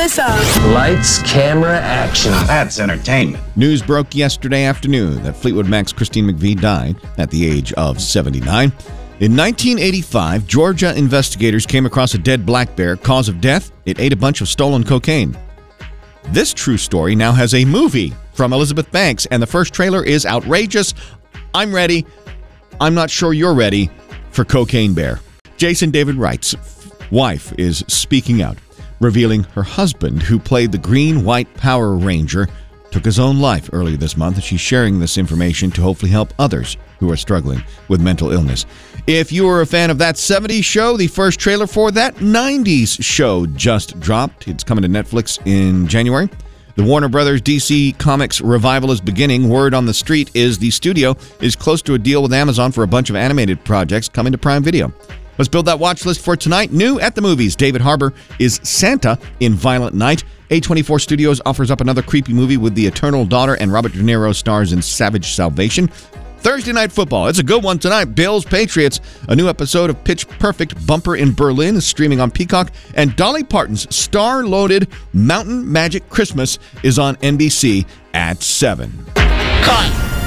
this up. Lights, camera, action. That's entertainment. News broke yesterday afternoon that Fleetwood Mac's Christine McVie died at the age of 79. In 1985, Georgia investigators came across a dead black bear. Cause of death? It ate a bunch of stolen cocaine. This true story now has a movie from Elizabeth Banks, and the first trailer is outrageous. I'm ready. I'm not sure you're ready for Cocaine Bear. Jason David Wright's wife is speaking out, revealing her husband, who played the Green White Power Ranger, took his own life earlier this month, she's sharing this information to hopefully help others who are struggling with mental illness. If you are a fan of that 70s show, the first trailer for that 90s show just dropped. It's coming to Netflix in January. The Warner Brothers DC Comics revival is beginning. Word on the street is the studio is close to a deal with Amazon for a bunch of animated projects coming to Prime Video. Let's build that watch list for tonight. New at the movies, David Harbour is Santa in Violent Night. A24 Studios offers up another creepy movie with the Eternal Daughter, and Robert De Niro stars in Savage Salvation. Thursday Night Football. It's a good one tonight. Bills Patriots. A new episode of Pitch Perfect Bumper in Berlin is streaming on Peacock. And Dolly Parton's star loaded Mountain Magic Christmas is on NBC at 7. Cut!